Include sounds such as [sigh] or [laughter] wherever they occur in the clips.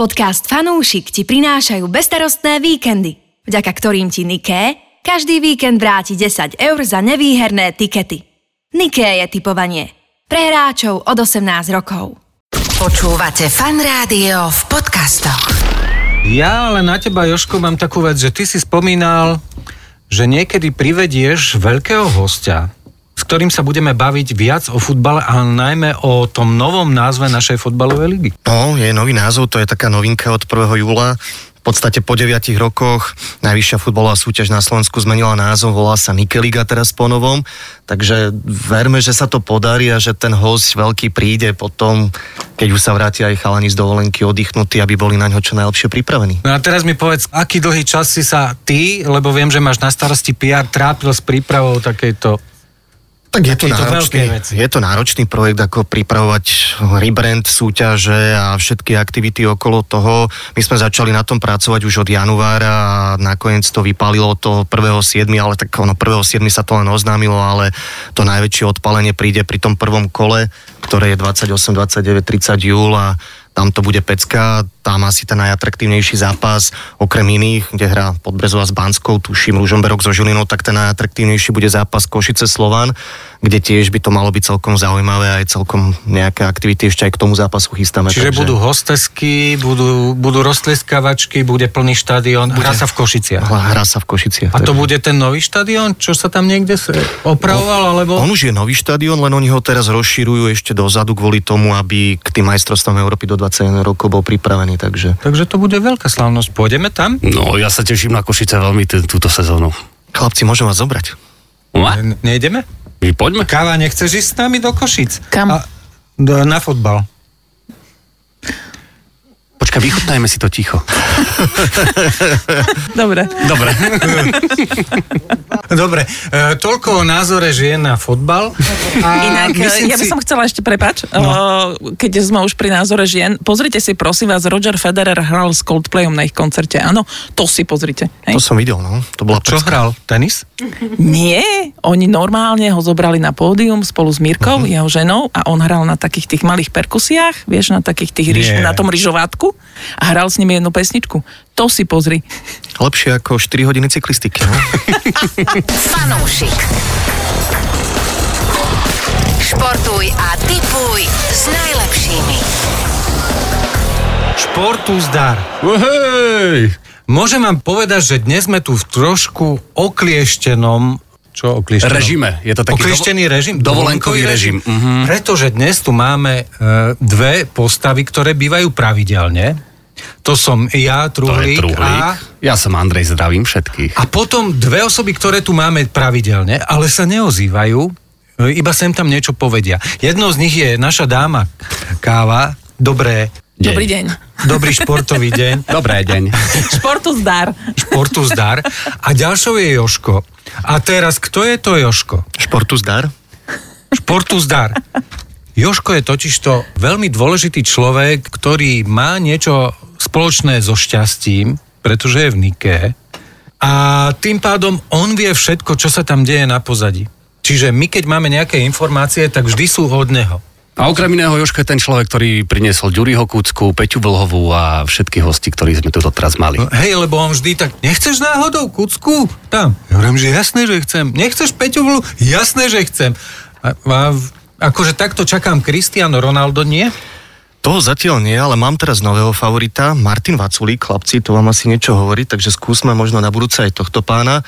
Podcast Fanúšik ti prinášajú bestarostné víkendy, vďaka ktorým ti Niké každý víkend vráti 10 eur za nevýherné tikety. Niké je typovanie. Pre hráčov od 18 rokov. Počúvate Fan Rádio v podcastoch. Ja ale na teba, Joško, mám takú vec, že ty si spomínal, že niekedy privedieš veľkého hostia, ktorým sa budeme baviť viac o futbale a najmä o tom novom názve našej futbalovej ligy. No, je nový názov, to je taká novinka od 1. júla. V podstate po 9 rokoch najvyššia futbalová súťaž na Slovensku zmenila názov, volá sa Nikeliga teraz po novom, takže verme, že sa to podarí a že ten host veľký príde potom, keď už sa vrátia aj chalani z dovolenky oddychnutí, aby boli na ňo čo najlepšie pripravení. No a teraz mi povedz, aký dlhý čas si sa ty, lebo viem, že máš na starosti PR, trápil s prípravou takejto Tak je to, náročný, veci. je to náročný projekt, ako pripravovať rebrand súťaže a všetky aktivity okolo toho. My sme začali na tom pracovať už od januára a nakoniec to vypálilo to 1.7., ale tak ono 1.7. sa to len oznámilo, ale to najväčšie odpalenie príde pri tom prvom kole, ktoré je 28, 29, 30 júl a tam to bude pecka, tam asi ten najatraktívnejší zápas, okrem iných, kde hrá Podbrezová s Banskou, tuším Ružomberok so Žilinou, tak ten najatraktívnejší bude zápas Košice Slovan, kde tiež by to malo byť celkom zaujímavé a aj celkom nejaké aktivity ešte aj k tomu zápasu chystáme. Čiže budú hostesky, budú, budú roztlieskavačky, bude plný štadión, hrá sa v Košiciach. Hrá sa v Košiciach. A to takže- bude ten nový štadión, čo sa tam niekde opravoval, alebo... On už je nový štadión, len oni ho teraz rozširujú ešte dozadu kvôli tomu, aby k tým majstrovstvom Európy do 21 rokov bol pripravený, takže Takže to bude veľká slávnosť. Pôjdeme tam? No, ja sa teším na Košice veľmi t- túto sezónu. chlapci, môžem vás zobrať. Ne- Nejdeme? My poďme. Káva, nechceš ísť s nami do Košic? Kam? A, do, na fotbal. Počkaj, vychutnajme si to ticho. [laughs] Dobre. Dobre. Dobre, e, toľko o názore žien na fotbal. A [laughs] Inak, myslím ja by si- som chcela ešte prepač, no. keď sme už pri názore žien, pozrite si prosím vás, Roger Federer hral s Coldplayom na ich koncerte, áno, to si pozrite. To Hej. som videl, no. To bola Čo pecka. hral? Tenis? Nie, oni normálne ho zobrali na pódium spolu s Mirkou, Mhm. jeho ženou a on hral na takých tých malých perkusiách, vieš, na takých tých ryž, na tom ryžovátku a hral s nimi jednu pesničku. To si pozri. Lepšie ako 4 hodiny cyklistiky, no. [laughs] Fanúšik. Športuj a tipuj s najlepšími. Športu zdar. Hej! Môžem vám povedať, že dnes sme tu v trošku oklieštenom čo oklieštenom? Režime. Je to taký Oklieštený dovo- režim? dovolenkový režim. Mhm. Pretože dnes tu máme e, dve postavy, ktoré bývajú pravidelne. To som ja, To je Truhlík, Truhlík. a, Ja som Andrej, zdravím všetkých. a potom dve osoby, ktoré tu máme pravidelne, ale sa neozývajú, e, iba sem tam niečo povedia. Jednou z nich je naša dáma Káva. Dobré, Deň. Dobrý deň. dobrý športový deň. [laughs] Dobré deň. Športu zdar. športu zdar. A ďalšou je Joško. A teraz, kto je to Joško? Športu zdar. Športu zdar. Joško je totižto veľmi dôležitý človek, ktorý má niečo spoločné so šťastím, pretože je v Nike. A tým pádom on vie všetko, čo sa tam deje na pozadí. Čiže my, keď máme nejaké informácie, tak vždy sú od neho. A okrem iného Joško je ten človek, ktorý priniesol Ďuriho Kúcku, Peťu Vlhovú a všetkých hostí, ktorí sme tu doteraz mali. No, hej, lebo on vždy tak, nechceš náhodou kucku? Tam. Ja hovorím, že jasné, že chcem. Nechceš Peťovlu? Jasné, že chcem. A, a akože takto čakám Cristiano Ronaldo, nie? Toho zatiaľ nie, ale mám teraz nového favorita, Martin Vaculík, chlapci, to vám asi niečo hovorí, takže skúsme možno na budúce aj tohto pána.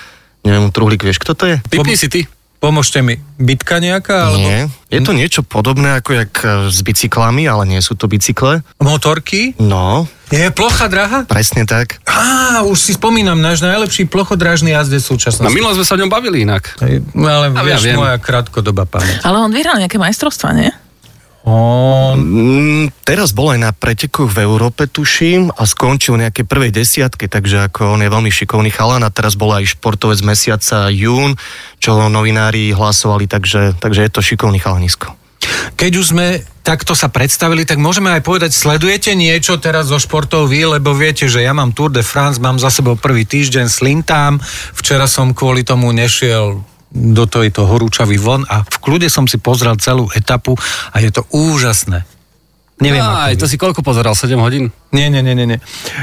Neviem, Truhlík, vieš, kto to je? Typni si ty. Pomôžte mi. Bitka nejaká? Alebo Nie. Je to niečo podobné ako jak e, s bicyklami, ale nie sú to bicykle. motorky? No, Je plocha drahá? presne tak. Á, už si spomínam, náš najlepší plochodrážny jazdec súčasnosti. minulom sme sa o ňom bavili inak. No ale ja vieš, viem. moja krátkodoba pamäť. Ale on vyhral nejaké majstrovstva, nie? On... Mm, teraz bol aj na pretekoch v Európe, tuším, a skončil nejaké prvej desiatke, takže ako on je veľmi šikovný chalan a teraz bol aj športovec mesiaca jún, čo novinári hlasovali, takže, takže je to šikovný chalanisko. Keď už sme takto sa predstavili, tak môžeme aj povedať, sledujete niečo teraz zo športov vy, lebo viete, že ja mám Tour de France, mám za sebou prvý týždeň, slintám, včera som kvôli tomu nešiel do tejto horúčavy von a v kľude som si pozrel celú etapu a je to úžasné. Neviem, No, aj to si koľko pozeral, 7 hodín? Nie, nie, nie, nie.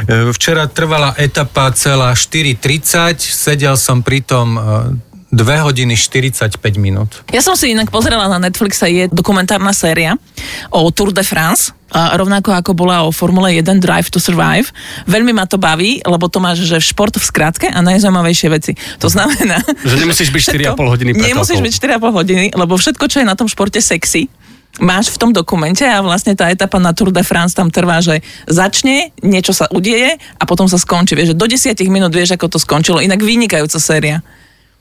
E, Včera trvala etapa celá 4.30, sedel som pritom 2 hodiny 45 minút. Ja som si inak pozerala na Netflixe, je dokumentárna séria o Tour de France, a rovnako ako bola o Formule 1 Drive to Survive. Veľmi ma to baví, lebo to máš, že šport v skratke a najzaujímavejšie veci. To znamená... Že nemusíš byť [laughs] všetko- 4,5 hodiny pred Nemusíš byť 4,5 hodiny, lebo všetko, čo je na tom športe sexy, máš v tom dokumente a vlastne tá etapa na Tour de France tam trvá, že začne, niečo sa udieje a potom sa skončí. Vieš, že do 10 minút vieš, ako to skončilo. Inak vynikajúca séria.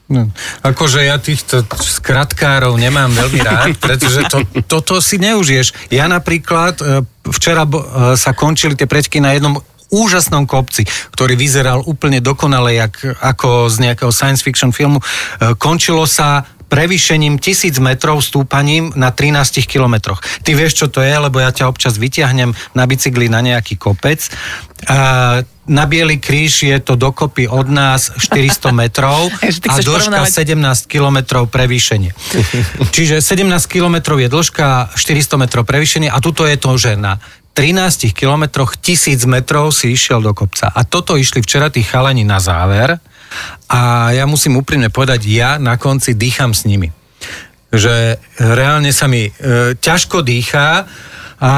No, akože ja týchto skratkárov nemám veľmi rád, pretože to, toto si neužiješ. Ja napríklad, e, včera e, sa končili tie preteky na jednom úžasnom kopci, ktorý vyzeral úplne dokonale, jak, ako z nejakého science fiction filmu. E, Končilo sa prevýšením tisíc metrov stúpaním na 13 kilometroch. Ty vieš, čo to je, lebo ja ťa občas vyťahnem na bicykli na nejaký kopec. A na Bielý kríž je to dokopy od nás 400 [laughs] metrov a dĺžka porovnávať- 17 kilometrov prevýšenie. [laughs] Čiže 17 kilometrov je dĺžka, 400 metrov prevýšenie a tuto je to, že na 13 kilometroch 1000 metrov si išiel do kopca. A toto išli včera tí chalani na záver a ja musím úprimne povedať, ja na konci dýcham s nimi. Že reálne sa mi e, ťažko dýchá a,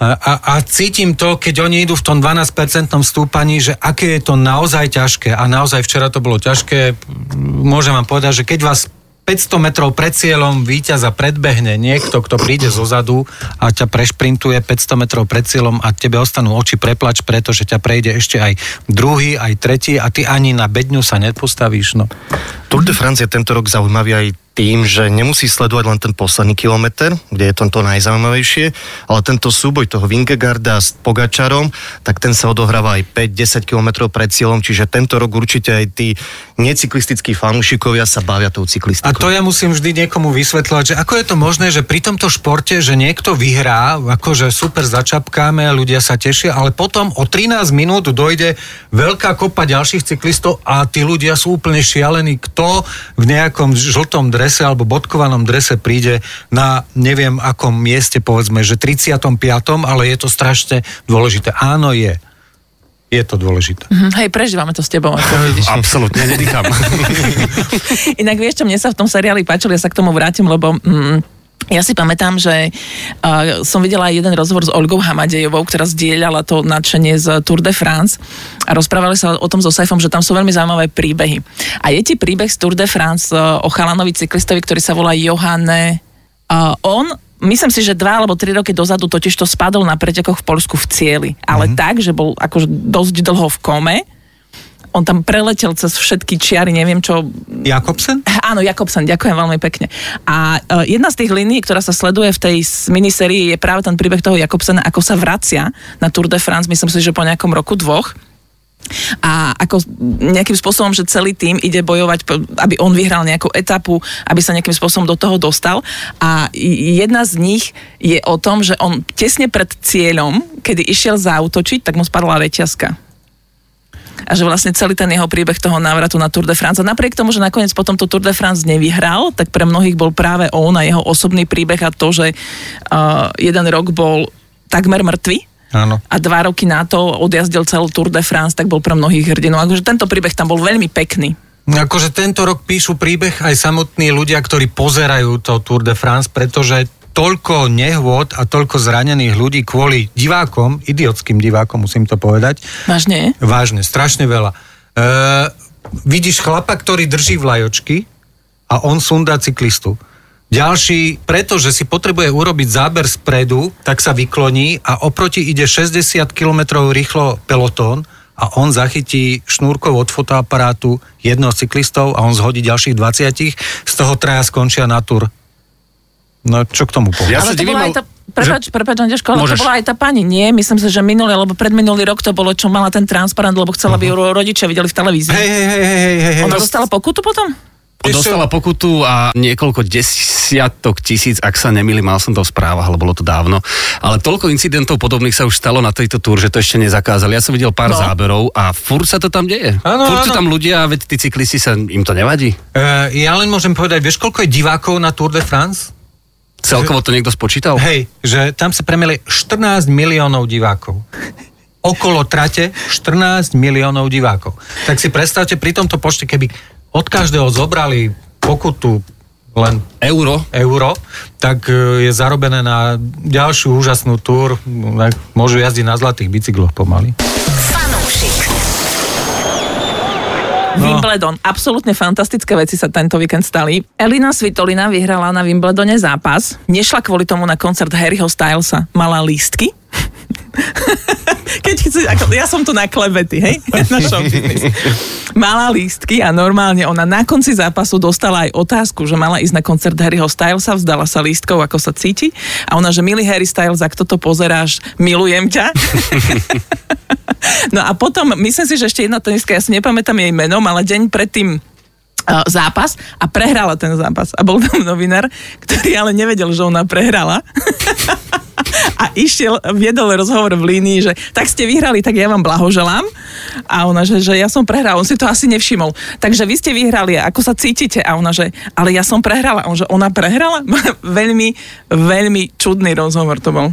a, a, cítim to, keď oni idú v tom 12% stúpaní, že aké je to naozaj ťažké a naozaj včera to bolo ťažké. Môžem vám povedať, že keď vás 500 metrov pred cieľom víťaza predbehne niekto, kto príde zo zadu a ťa prešprintuje 500 metrov pred cieľom a tebe ostanú oči preplač, pretože ťa prejde ešte aj druhý, aj tretí a ty ani na bedňu sa nepostavíš. No. Tour de France je tento rok zaujímavý aj tým, že nemusí sledovať len ten posledný kilometr, kde je to, najzaujímavejšie, ale tento súboj toho Vingegarda s Pogačarom, tak ten sa odohráva aj 5-10 kilometrov pred cieľom, čiže tento rok určite aj tí necyklistickí fanúšikovia sa bavia tou A cyklistikou. to ja musím vždy niekomu vysvetľovať, že ako je to možné, že pri tomto športe, že niekto vyhrá, akože super začapkáme, ľudia sa tešia, ale potom o 13 minút dojde veľká kopa ďalších cyklistov a tí ľudia sú úplne šialení, kto v nejakom žltom drese alebo bodkovanom drese príde na neviem akom mieste, povedzme, že 35. ale je to strašne dôležité. Áno, je. Je to dôležité. Hm, Hej, prežívame to s tebou, ako [laughs] vidíš. Absolútne, nedýcham. [laughs] [laughs] Inak vieš, čo mne sa v tom seriáli páčilo, ja sa k tomu vrátim, lebo... Mm, ja si pamätám, že uh, som videla aj jeden rozhovor s Olgou Hamadejovou, ktorá zdieľala to nadšenie z Tour de France a rozprávali sa o tom so Saifom, že tam sú veľmi zaujímavé príbehy. A je ti príbeh z Tour de France uh, o chalanovi cyklistovi, ktorý sa volá Johanne. Uh, on Myslím si, že dva alebo tri roky dozadu totiž to spadol na pretekoch v Polsku v cieli. Ale tak, že bol akože dosť dlho v kome. On tam preletel cez všetky čiary, neviem čo, Jakobsen? Áno, Jakobsen, ďakujem veľmi pekne. A uh, jedna z tých línií, ktorá sa sleduje v tej minisérii, je práve ten príbeh toho Jakobsena, ako sa vracia na Tour de France, myslím si, že po nejakom roku dvoch. A ako nejakým spôsobom, že celý tým ide bojovať, aby on vyhral nejakú etapu, aby sa nejakým spôsobom do toho dostal. A jedna z nich je o tom, že on tesne pred cieľom, kedy išiel zautočiť, tak mu spadla reťazka a že vlastne celý ten jeho príbeh toho návratu na Tour de France. A napriek tomu, že nakoniec potom to Tour de France nevyhral, tak pre mnohých bol práve on a jeho osobný príbeh a to, že uh, jeden rok bol takmer mŕtvy, Áno. a dva roky na to odjazdil celú Tour de France, tak bol pre mnohých hrdinov. Akože tento príbeh tam bol veľmi pekný. Akože tento rok píšu príbeh aj samotní ľudia, ktorí pozerajú to Tour de France, pretože toľko nehôd a toľko zranených ľudí kvôli divákom, idiotským divákom, musím to povedať, Vážne? vážne, strašne veľa. E, vidíš chlapa, ktorý drží vlajočky a on sundá cyklistu. Ďalší, pretože si potrebuje urobiť záber spredu, tak sa vykloní a oproti ide 60 km rýchlo pelotón a on zachytí šnúrkov od fotoaparátu jedného z cyklistov a on zhodí ďalších 20, z toho traja skončia na tur. No čo k tomu povedať? Ja sa divím, tá, prepáč, prepáč, Andeško, ale Môžeš. to bola aj tá pani, nie? Myslím si, že minulý, alebo predminulý rok to bolo, čo mala ten transparent, lebo chcela, aby ju rodičia videli v televízii. Hej, hej, hej, hej, hej. Ona To- dostala pokutu potom? Dostala pokutu a niekoľko desiatok tisíc, ak sa nemýlim, mal som to v správach, ale bolo to dávno. Ale toľko incidentov podobných sa už stalo na tejto túr, že to ešte nezakázali. Ja som videl pár No. záberov a furt sa to tam deje. Áno, furt sú tam ľudia, veď tí cyklisti sa, im to nevadí. E, ja len môžem povedať, vieš, koľko je divákov na Tour de France? Celkovo to niekto spočítal? Hej, že tam sa premieli 14 miliónov divákov. Okolo trate 14 miliónov divákov. Tak si predstavte, pri tomto počte, keby od každého zobrali pokutu len Euro? euro, tak e, je zarobené na ďalšiu úžasnú túr. Môžu jazdiť na zlatých bicykloch pomaly. No. Wimbledon. Absolútne fantastické veci sa tento víkend stali. Elina Svitolina vyhrala na Wimbledone zápas. Nešla kvôli tomu na koncert Harryho Stylesa. Mala lístky. [laughs] Keď chce, ako, ja som tu na klebety, hej? [laughs] Na show business. Mala lístky a normálne ona na konci zápasu dostala aj otázku, že mala ísť na koncert Harryho Stylesa, vzdala sa lístkov, ako sa cíti. A ona, že milý Harry Styles, ak toto pozeráš, milujem ťa. [laughs] No a potom, myslím si, že ešte jedna tenistka, ja si nepamätám jej meno, mala deň predtým uh, zápas a prehrala ten zápas. A bol tam novinár, ktorý ale nevedel, že ona prehrala. [laughs] a išiel, viedol rozhovor v línii, že tak ste vyhrali, tak ja vám blahoželám. A ona, že, že ja som prehrala, on si to asi nevšimol. Takže vy ste vyhrali, ako sa cítite? A ona, že ale ja som prehrala. A on, že ona prehrala? [laughs] veľmi, veľmi čudný rozhovor to bol.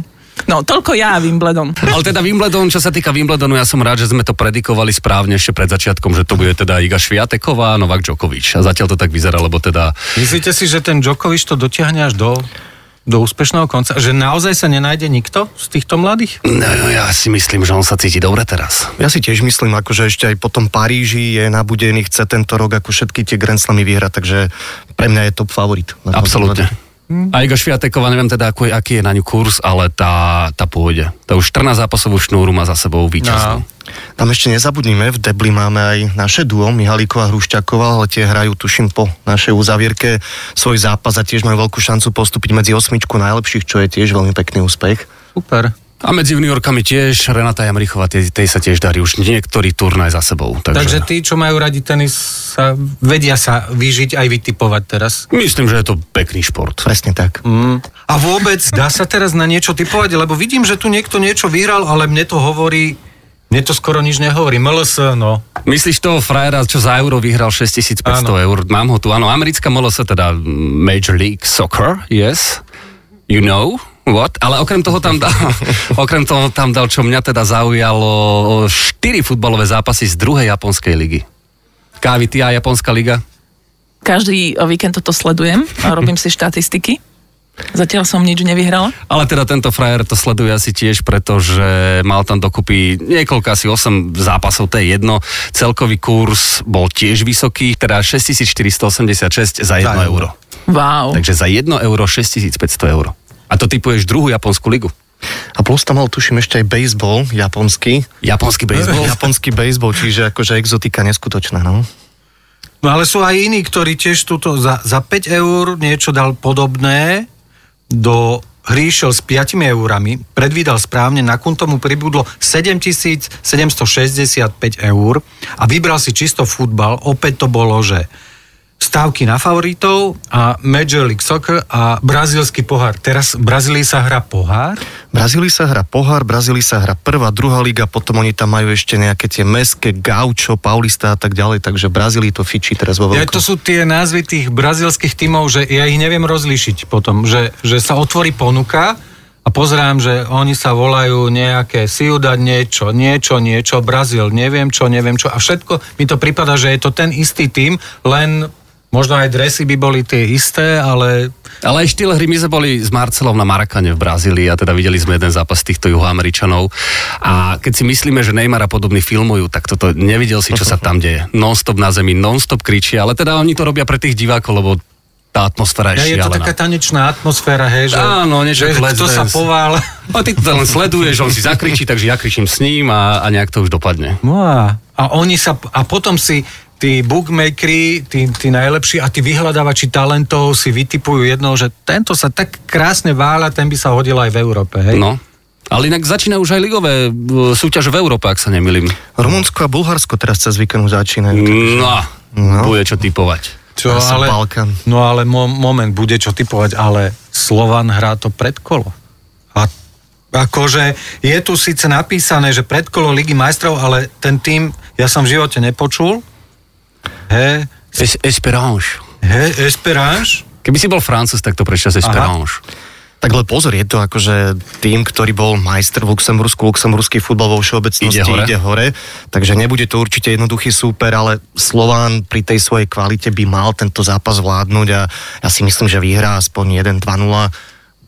No, toľko ja a Wimbledon. Ale teda Wimbledon, čo sa týka Wimbledonu, ja som rád, že sme to predikovali správne ešte pred začiatkom, že to bude teda Iga Šviateková a Novak Djokovic. A zatiaľ to tak vyzerá, lebo teda... Myslíte si, že ten Djokovic to dotiahne až do, do úspešného konca? Že naozaj sa nenájde nikto z týchto mladých? No, ja si myslím, že on sa cíti dobre teraz. Ja si tiež myslím, ako že ešte aj po tom Paríži je nabudený, chce tento rok ako všetky tie Grand Slamy vyhrať, takže pre mňa je top favorit. Absolútne. Turnaji. A Iga Šviateková, neviem teda, ako, je- aký je na ňu kurz, ale tá, tá pôjde. Tá už 14 zápasovú šnúru má za sebou víťaznú. No. Tam ešte nezabudnime, v Debli máme aj naše duo, Mihalíková a Hrušťáková, ale tie hrajú, tuším, po našej uzavierke svoj zápas a tiež majú veľkú šancu postúpiť medzi osmičku najlepších, čo je tiež veľmi pekný úspech. Super. A medzi juniorkami tiež Renata Jamrichová, tej, tej sa tiež darí už niektorý turnaj za sebou. Takže, Takže tí, čo majú radi tenis, sa, vedia sa vyžiť aj vytipovať teraz. myslím, že je to pekný šport. Presne tak. Mm. A vôbec dá sa teraz na niečo typovať, lebo vidím, že tu niekto niečo vyhral, ale mne to hovorí, mne to skoro nič nehovorí. MLS, no. Myslíš toho frajera, čo za euro vyhral 6500 Áno. eur? Mám ho tu, áno. Americká MLS, teda Major League Soccer, yes. You know what? Ale okrem toho tam dal, [laughs] okrem toho tam dal, čo mňa teda zaujalo, 4 futbalové zápasy z druhej japonskej ligy. Kávi, ty a japonská liga? Každý víkend toto sledujem a [laughs] robím si štatistiky. Zatiaľ som nič nevyhrala. Ale teda tento frajer to sleduje asi tiež, pretože mal tam dokupy niekoľko, asi 8 zápasov, to je jedno. Celkový kurz bol tiež vysoký, teda 6486 za 1 Za euro. Wow. Takže za 1 euro 6500 eur. A to typuješ druhú japonskú ligu. A plus tam mal, tuším, ešte aj baseball, japonský. Japonský baseball. [laughs] Japonský baseball, čiže akože exotika neskutočná, no. No ale sú aj iní, ktorí tiež túto za, za 5 eur niečo dal podobné do hry išiel s 5 eurami, predvídal správne, na konto mu pribudlo 7765 eur a vybral si čisto futbal, opäť to bolo, že stávky na favoritov a Major League Soccer a brazílsky pohár. Teraz v Brazílii sa hrá pohár? V Brazílii sa hrá pohár, v Brazílii sa hrá prvá, druhá liga, potom oni tam majú ešte nejaké tie meské, gaučo, paulista a tak ďalej, takže v Brazílii to fičí teraz vo Ja, veľkom. to sú tie názvy tých brazílskych tímov, že ja ich neviem rozlíšiť potom, že, že sa otvorí ponuka a pozerám, že oni sa volajú nejaké Ciudad niečo, niečo, niečo, Brazíl, neviem čo, neviem čo a všetko mi to prípada, že je to ten istý tým, len možno aj dresy by boli tie isté, ale Ale aj štýl hry, my sme boli s Marcelom na Marakane v Brazílii a teda videli sme jeden zápas týchto juhoameričanov a keď si myslíme, že Neymar a podobní filmujú, tak toto nevidel si, čo sa tam deje. Non-stop na zemi, non-stop kričia, ale teda oni to robia pre tých divákov, lebo tá atmosféra ja, je je to šialená. taká tanečná atmosféra, hej, že, Áno, niečo že kto sa poval. [laughs] A ty to len sleduješ, on si zakričí, takže ja kričím s ním a, a nejak to už dopadne. No a, a oni sa, a potom si tí bookmakeri, tí, tí najlepší a tí vyhľadávači talentov si vytipujú jedno, že tento sa tak krásne váľa, ten by sa hodil aj v Európe, hej? No. Ale inak začínajú už aj ligové e, súťaže v Európe, ak sa nemýlim. Rumunsko a Bulharsko teraz cez víkend už začínajú. No, No. bude čo typovať. Čo, Zase ale, Balkán. no ale mo, moment, bude čo typovať, ale Slovan hrá to predkolo. A akože je tu síce napísané, že predkolo Ligy majstrov, ale ten tým ja som v živote nepočul. He, Es, Esperange. he, Esperance. Keby si bol Francúz, tak to prečo si Sperange. Tak ale pozor, je to akože tým, ktorý bol majster v Luxembursku, luxemburský futbal vo všeobecnosti Ide hore. ide hore, takže nebude to určite jednoduchý súper, ale Slován pri tej svojej kvalite by mal tento zápas vládnuť a ja si myslím, že vyhrá aspoň 1-2-0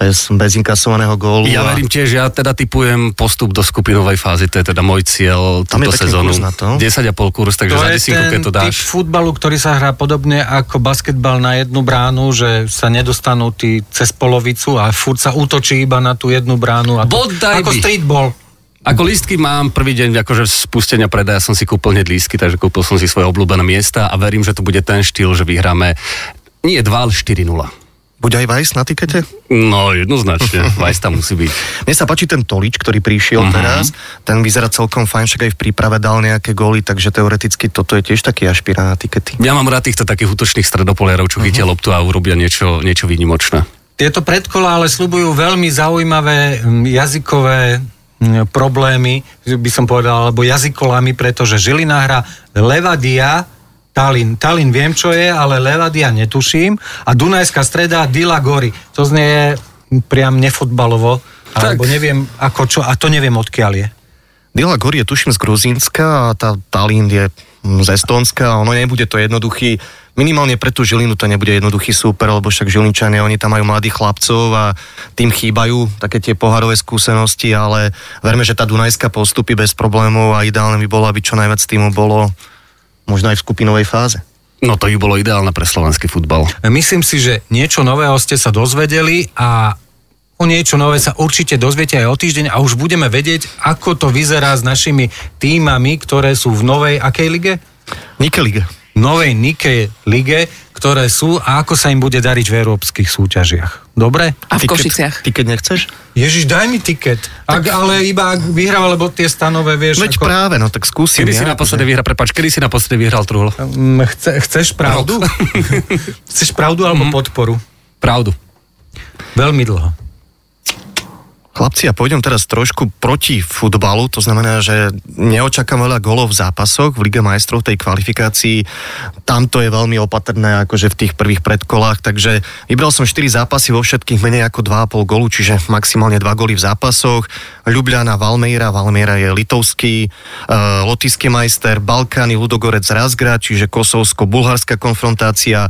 bez, bez inkasovaného gólu. Ja a- verím tiež, ja teda typujem postup do skupinovej fázy, to je teda môj cieľ Tam túto sezónu. kurz na to. 10,5 kurz, takže To za ten keď to typ dáš. futbalu, ktorý sa hrá podobne ako basketbal na jednu bránu, že sa nedostanú tí cez polovicu a furt sa útočí iba na tú jednu bránu. Ako, Bodaj ako by. streetball. Ako lístky mám prvý deň akože z spustenia predaja som si kúpil hneď lístky, takže kúpil som si svoje obľúbené miesta a verím, že to bude ten štýl, že vyhráme nie 2, ale 4-0. Bude aj Vajs na tikete? No, jednoznačne. [laughs] Vajs tam musí byť. Mne sa páči ten Tolič, ktorý prišiel uh-huh. teraz. Ten vyzerá celkom fajn, však aj v príprave dal nejaké góly, takže teoreticky toto je tiež taký ašpirán na tikety. Ja mám rád týchto takých útočných stredopoliarov, čo chytia loptu a urobia niečo, niečo výnimočné. Tieto predkola ale slubujú veľmi zaujímavé jazykové problémy, by som povedal, alebo jazykolami, pretože Žilina hra Levadia, Talin. Talin viem, čo je, ale Levadia netuším. A Dunajská streda Dila Gori. To znie priam nefotbalovo, alebo neviem, ako čo, a to neviem, odkiaľ je. Dila Gor je tuším z Gruzínska a tá Talín je mm, z Estónska a ono nebude to jednoduchý, minimálne pre tú Žilinu to nebude jednoduchý súper, lebo však Žilinčania, oni tam majú mladých chlapcov a tým chýbajú také tie pohárové skúsenosti, ale verme, že tá Dunajska postupy bez problémov a ideálne by bolo, aby čo najviac týmu bolo možno aj v skupinovej fáze. No to by bolo ideálne pre slovenský futbal. Myslím si, že niečo nového ste sa dozvedeli a o niečo nové sa určite dozviete aj o týždeň a už budeme vedieť, ako to vyzerá s našimi týmami, ktoré sú v novej, akej lige? Nike Liga. Novej Nike lige, ktoré sú a ako sa im bude dariť v európskych súťažiach. Dobre? A v Tiket- Košiciach. Tiket nechceš? Ježiš, daj mi tiket. Ak, ale iba ak vyhráva, lebo tie stanové, vieš... Veď práve, no tak skúsim. Kedy si ja, naposledy vyhral, prepač, kedy si naposledy vyhral truhl? Mm, Chce, chceš pravdu? [laughs] chceš pravdu alebo podporu? Pravdu. Veľmi dlho. Chlapci, ja pôjdem teraz trošku proti futbalu, to znamená, že neočakám veľa golov v zápasoch v Lige majstrov tej kvalifikácii. Tamto je veľmi opatrné akože v tých prvých predkolách, takže vybral som 4 zápasy vo všetkých menej ako 2,5 golu, čiže maximálne 2 goly v zápasoch. Ljubljana, Valmeira, Valmeira je litovský, uh, lotický majster, Balkány, Ludogorec, Razgrad, čiže kosovsko-bulharská konfrontácia,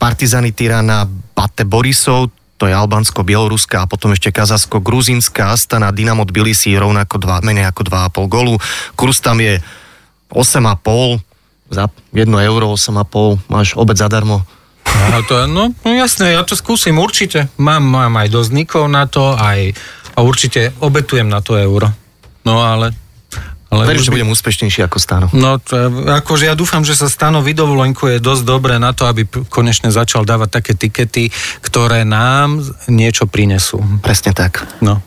Partizany Tirana, Bate Borisov, to je Albánsko, Bieloruska a potom ešte Kazachsko, Gruzínska, Astana, Dynamo Tbilisi, rovnako dva, menej ako 2,5 golu. Kurz tam je 8,5, za 1 euro 8,5, máš obed zadarmo. A to, no, no jasné, ja to skúsim určite. Mám, mám aj dosť nikov na to, aj, a určite obetujem na to euro. No ale... ale Verím, už že by- budem úspešnejší ako Stano. No, to, akože ja dúfam, že sa Stano vydovolenko je dosť dobré na to, aby p- konečne začal dávať také tikety, ktoré nám niečo prinesú. Presne tak. No.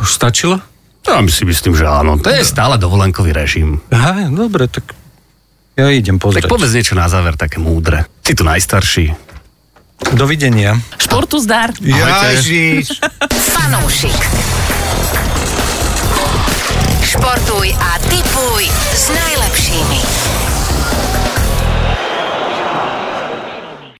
Už stačilo? Ja si myslím, že áno. To je stále dovolenkový režim. Aha, dobre, tak ja idem Tak pozrieť. povedz niečo na záver také múdre. Si tu najstarší. Dovidenia. Športu zdar. Ježiš. Fanúšik. Športuj a tipuj s najlepšími.